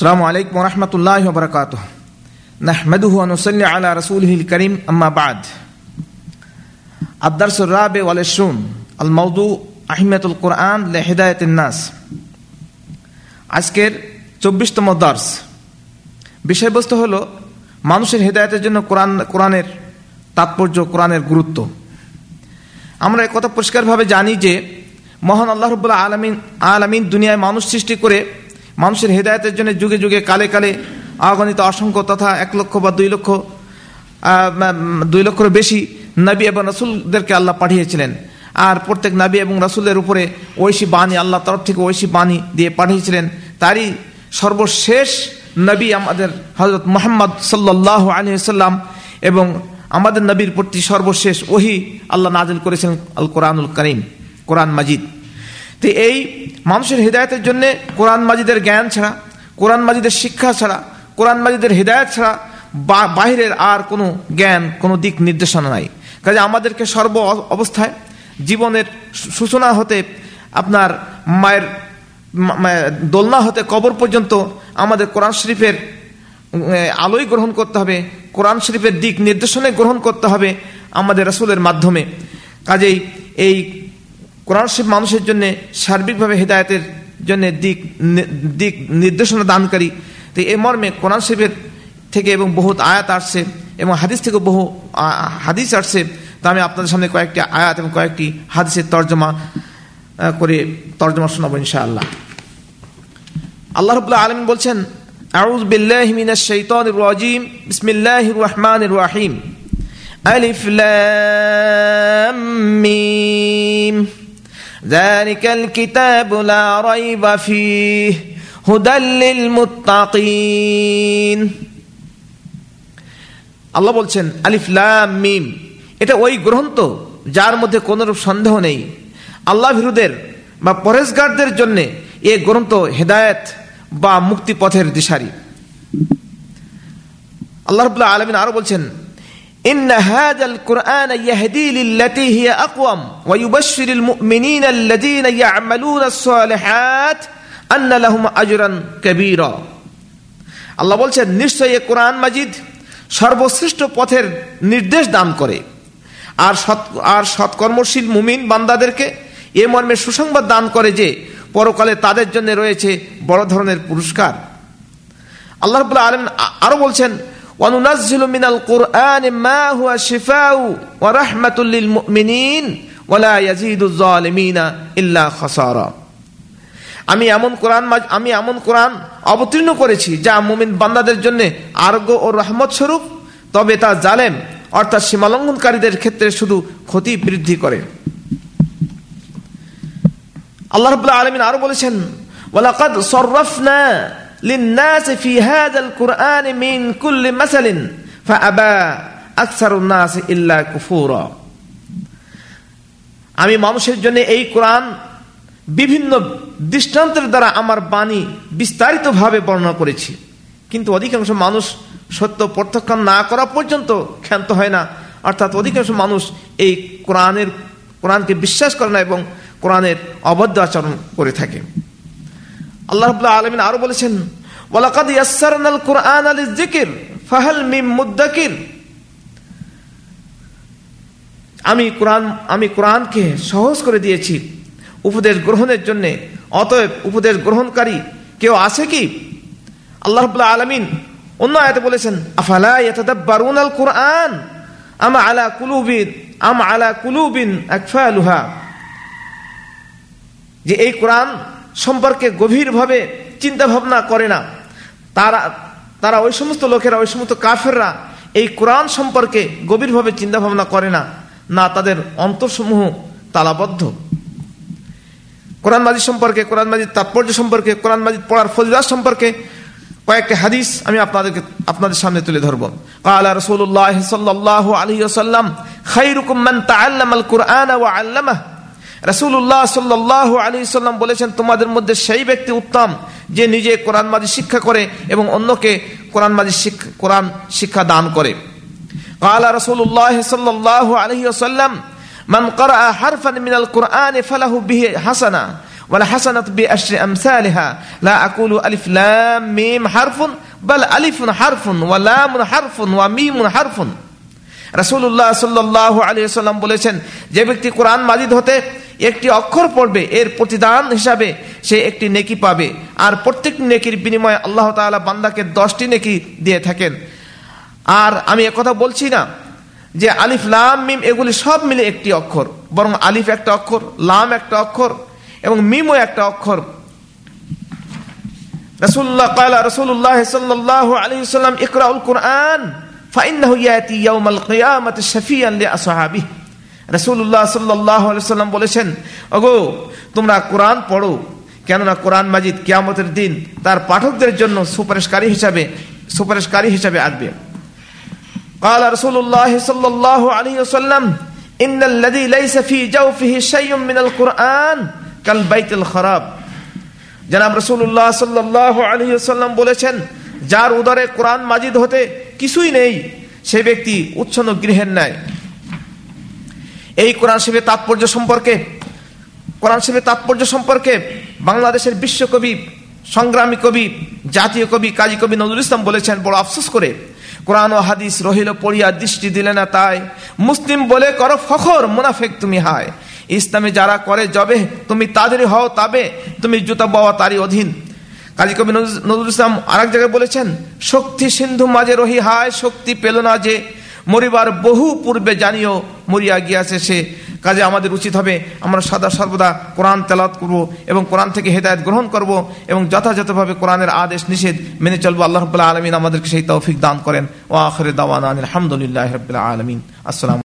السلام عليكم ورحمة الله وبركاته نحمده ونصلي على رسوله الكريم أما بعد الدرس الرابع والعشرون الموضوع أهمية القرآن لهداية الناس আজকের চব্বিশতম দার্স বিষয়বস্তু হলো মানুষের হেদায়তের জন্য কোরআন কোরআনের তাৎপর্য কোরআনের গুরুত্ব আমরা কথা পরিষ্কারভাবে জানি যে মহান আল্লাহ রবুল্লাহ আলমিন আলমিন দুনিয়ায় মানুষ সৃষ্টি করে মানুষের হেদায়তের জন্য যুগে যুগে, কালে কালে অগণিত অসংখ্য তথা এক লক্ষ বা দুই লক্ষ দুই লক্ষের বেশি নবী এবং রসুলদেরকে আল্লাহ পাঠিয়েছিলেন। আর প্রত্যেক নবী এবং রসুলের উপরে ঐশী বাণী আল্লাহ তরফ থেকে ঐশী বাণী দিয়ে পাঠিয়েছিলেন। তারই সর্বশেষ নবী আমাদের হজরত মোহাম্মদ সাল্লাহ আলী সাল্লাম এবং আমাদের নবীর প্রতি সর্বশেষ ওহি আল্লাহ নাজিল করেছেন আল কোরআনুল করিম, কোরআন মাজিদ। তো এই মানুষের হৃদায়তের জন্য কোরআন মাজিদের জ্ঞান ছাড়া, কোরআন মাজিদের শিক্ষা ছাড়া, কোরআন মাজিদের হৃদায়ত ছাড়া বাহিরের আর কোনো জ্ঞান, কোনো দিক নির্দেশনা নাই। কাজে আমাদেরকে সর্ব অবস্থায় জীবনের সূচনা হতে আপনার মায়ের দোলনা হতে কবর পর্যন্ত আমাদের কোরআন শরীফের আলোই গ্রহণ করতে হবে, কোরআন শরীফের দিক নির্দেশনে গ্রহণ করতে হবে আমাদের রসুলের মাধ্যমে। কাজেই এই কোরআন শরীফ মানুষের জন্য সার্বিকভাবে হেদায়তের জন্য দিক দিক নির্দেশনা দানকারী। তো এ মর্মে কোরআন শরীফের থেকে এবং বহুত আয়াত আসছে এবং হাদিস থেকে বহু হাদিস আসছে। তা আমি আপনাদের সামনে কয়েকটি আয়াত এবং কয়েকটি হাদিসের তর্জমা করে তর্জমা শোনাব ইনশা আল্লাহ আল্লাহ রবুল্লাহ আলম বলছেন أعوذ بالله من الشيطان الرجيم بسم الله الرحمن الرحيم ألف لام ميم ذلك الكتاب لا ريب فيه هدى للمتقين আল্লাহ বলছেন আলিফ লাম মিম এটা ওই গ্রন্থ যার মধ্যে কোনরূপ সন্দেহ নেই আল্লাহ ভিরুদের বা পরেশগারদের জন্য এ গ্রন্থ হেদায়েত বা মুক্তি পথের দিশারি আল্লাহ রবুল্লাহ আলমিন আরো বলছেন إن هذا القرآن يهدي للتي هي أقوم ويبشر المؤمنين الذين يعملون الصالحات أن لهم أجرا كبيرا আল্লাহ বলছেন নিশ্চয়ই কোরআন মাজিদ সর্বশ্রেষ্ঠ পথের নির্দেশ দান করে আর সৎ আর সৎকর্মশীল মুমিন বান্দাদেরকে এ মর্মে সুসংবাদ দান করে যে পরকালে তাদের জন্য রয়েছে বড় ধরনের পুরস্কার আল্লাহ রবুল্লাহ আলম আরো বলছেন وننزل من القرآن ما هو شفاء ورحمة للمؤمنين ولا يزيد الظالمين إلا خسارا আমি এমন কোরআন আমি এমন কোরআন অবতীর্ণ করেছি যা মুমিন বান্দাদের জন্য আরোগ্য ও রহমত স্বরূপ তবে তা জালেম অর্থাৎ সীমালঙ্ঘনকারীদের ক্ষেত্রে শুধু ক্ষতি বৃদ্ধি করে আল্লাহ রবুল্লাহ আলমিন আরো বলেছেন ওয়ালাকাদ সররফনা للناس في هذا القرآن من كل مثل فأبى أكثر الناس إلا كفورا আমি মানুষের জন্য এই কোরআন বিভিন্ন দৃষ্টান্তের দ্বারা আমার বাণী বিস্তারিতভাবে বর্ণনা করেছি কিন্তু অধিকাংশ মানুষ সত্য প্রত্যাখ্যান না করা পর্যন্ত ক্ষান্ত হয় না অর্থাৎ অধিকাংশ মানুষ এই কোরআনের কোরআনকে বিশ্বাস করে না এবং কোরআনের অবদ্ধ আচরণ করে থাকে আল্লাহ রাব্বুল আলামিন আরও বলেছেন, ওয়ালাকাদ ইয়াসসারনাল কুরআন লিযিকর, ফাহাল মিম মুদ্দাকির। আমি কোরআন, আমি কোরআনকে সহজ করে দিয়েছি। উপদেশ গ্রহণের জন্য, অতএব উপদেশ গ্রহণকারী কেউ আছে কি? আল্লাহ রাব্বুল আলামিন অন্য আয়াতে বলেছেন, আফালা ইয়াতাদাব্বারুনাল কুরআন? আম আলা কুলুবিন, আম আলা কুলুবিন আকফালুহা? যে এই কোরআন সম্পর্কে গভীরভাবে চিন্তা ভাবনা করে না। তারা তারা ওই সমস্ত লোকেরা, ওই সমস্ত কাফেররা এই কোরআন সম্পর্কে গভীরভাবে চিন্তা ভাবনা করে না না তাদের অন্তরসমূহ তালাবদ্ধ। কোরআন মাজিদ সম্পর্কে কোরআন মাজিদ তাৎপর্য সম্পর্কে কোরআন মাজিদ পড়ার ফজিলাস সম্পর্কে কয়েকটি হাদিস আমি আপনাদেরকে, আপনাদের সামনে তুলে ধরব। কালা রসুল্লাহ সাল্লাহ আলহিসাল্লাম খাই রুকুমান তাল্লামাল কুরআন ও আল্লামাহ। القرآن وعلمه রাসূলুল্লাহ সাল্লাল্লাহু আলাইহি সাল্লাম বলেছেন তোমাদের মধ্যে সেই ব্যক্তি উত্তম যে নিজে কোরআন মাজি শিক্ষা করে এবং অন্যকে কোরআন মাজি শিক্ষা কোরআন শিক্ষা দান করে قال رسول الله صلى الله عليه وسلم من قرأ حرفا من القرآن فله به حسنة ওয়ালা হাসানাত বিআশরি আমসালিহা লা আকুলু আলিফ লাম মিম হারফুন বাল আলিফুন হারফুন ওয়া লামুন হারফুন ওয়া মিমুন হারফুন রাসূলুল্লাহ সাল্লাল্লাহু আলাইহি সাল্লাম বলেছেন যে ব্যক্তি কোরআন মাজিদ হতে একটি অক্ষর পড়বে, এর প্রতিদান হিসাবে সে একটি নেকি পাবে। আর প্রত্যেকটি নেকির বিনিময়ে আল্লাহ তাআলা বান্দাকে দশটি নেকি দিয়ে থাকেন। আর আমি কথা বলছি না যে আলিফ, লাম, মিম এগুলি সব মিলে একটি অক্ষর। বরং আলিফ একটা অক্ষর, লাম একটা অক্ষর এবং মিমও একটা অক্ষর। রসুল্লাহ কালা রসুল্লাহ সাল্লাহ আলী সাল্লাম ইকরাউল কোরআন, ফাইন্নাহু ইয়াতি ইয়াউমাল কিয়ামাতি শাফিয়ান লিআসহাবিহি রাসূলুল্লাহ সাল্লাল্লাহু আলাইহি সাল্লাম বলেছেন ওগো তোমরা কোরআন পড়ো কেননা কোরআন মাজিদ কিয়ামতের দিন তার পাঠকদের জন্য সুপারিশকারী হিসাবে সুপারিশকারী হিসাবে আসবে قال رسول الله صلى الله عليه وسلم إن الذي ليس في جوفه شيء من القرآن كالبيت الخراب জনাব রসুল্লাহ সাল্লাহ আলী সাল্লাম বলেছেন যার উদরে কোরআন মাজিদ হতে কিছুই নেই সে ব্যক্তি উচ্ছন্ন গৃহের ন্যায় এই কোরআন শিবের তাৎপর্য সম্পর্কে, কোরআন শিবের তাৎপর্য সম্পর্কে বাংলাদেশের বিশ্বকবি, সংগ্রামী কবি, জাতীয় কবি, কাজী কবি নজরুল ইসলাম বলেছেন, বড় আফসোস করে, কোরআন ও হাদিস রহিল পড়িয়া দৃষ্টি দিলে না তাই। মুসলিম বলে করো ফখর, মুনাফেক তুমি হায়। ইসলামে যারা করে জবে তুমি তাদেরই হও তবে, তুমি জুতা বাবা তারই অধীন। কাজী কবি নজরুল ইসলাম আরেক জায়গায় বলেছেন, শক্তি সিন্ধু মাঝে রহি হায়, শক্তি পেল না যে, মরিবার বহু পূর্বে জানিও মরিয়া গিয়াছে সে। কাজে আমাদের উচিত হবে আমরা সদা সর্বদা কোরআন তেলাত করব এবং কোরআন থেকে হেদায়ত গ্রহণ করব এবং যথাযথভাবে কোরআনের আদেশ, নিষেধ মেনে চলবো। আল্লাহ রবাহ আলমিন আমাদেরকে সেই তৌফিক দান করেন। ও আখরে দাওয়ান আলহামদুলিল্লাহ রবিল্লা আলমিন। আসসালাম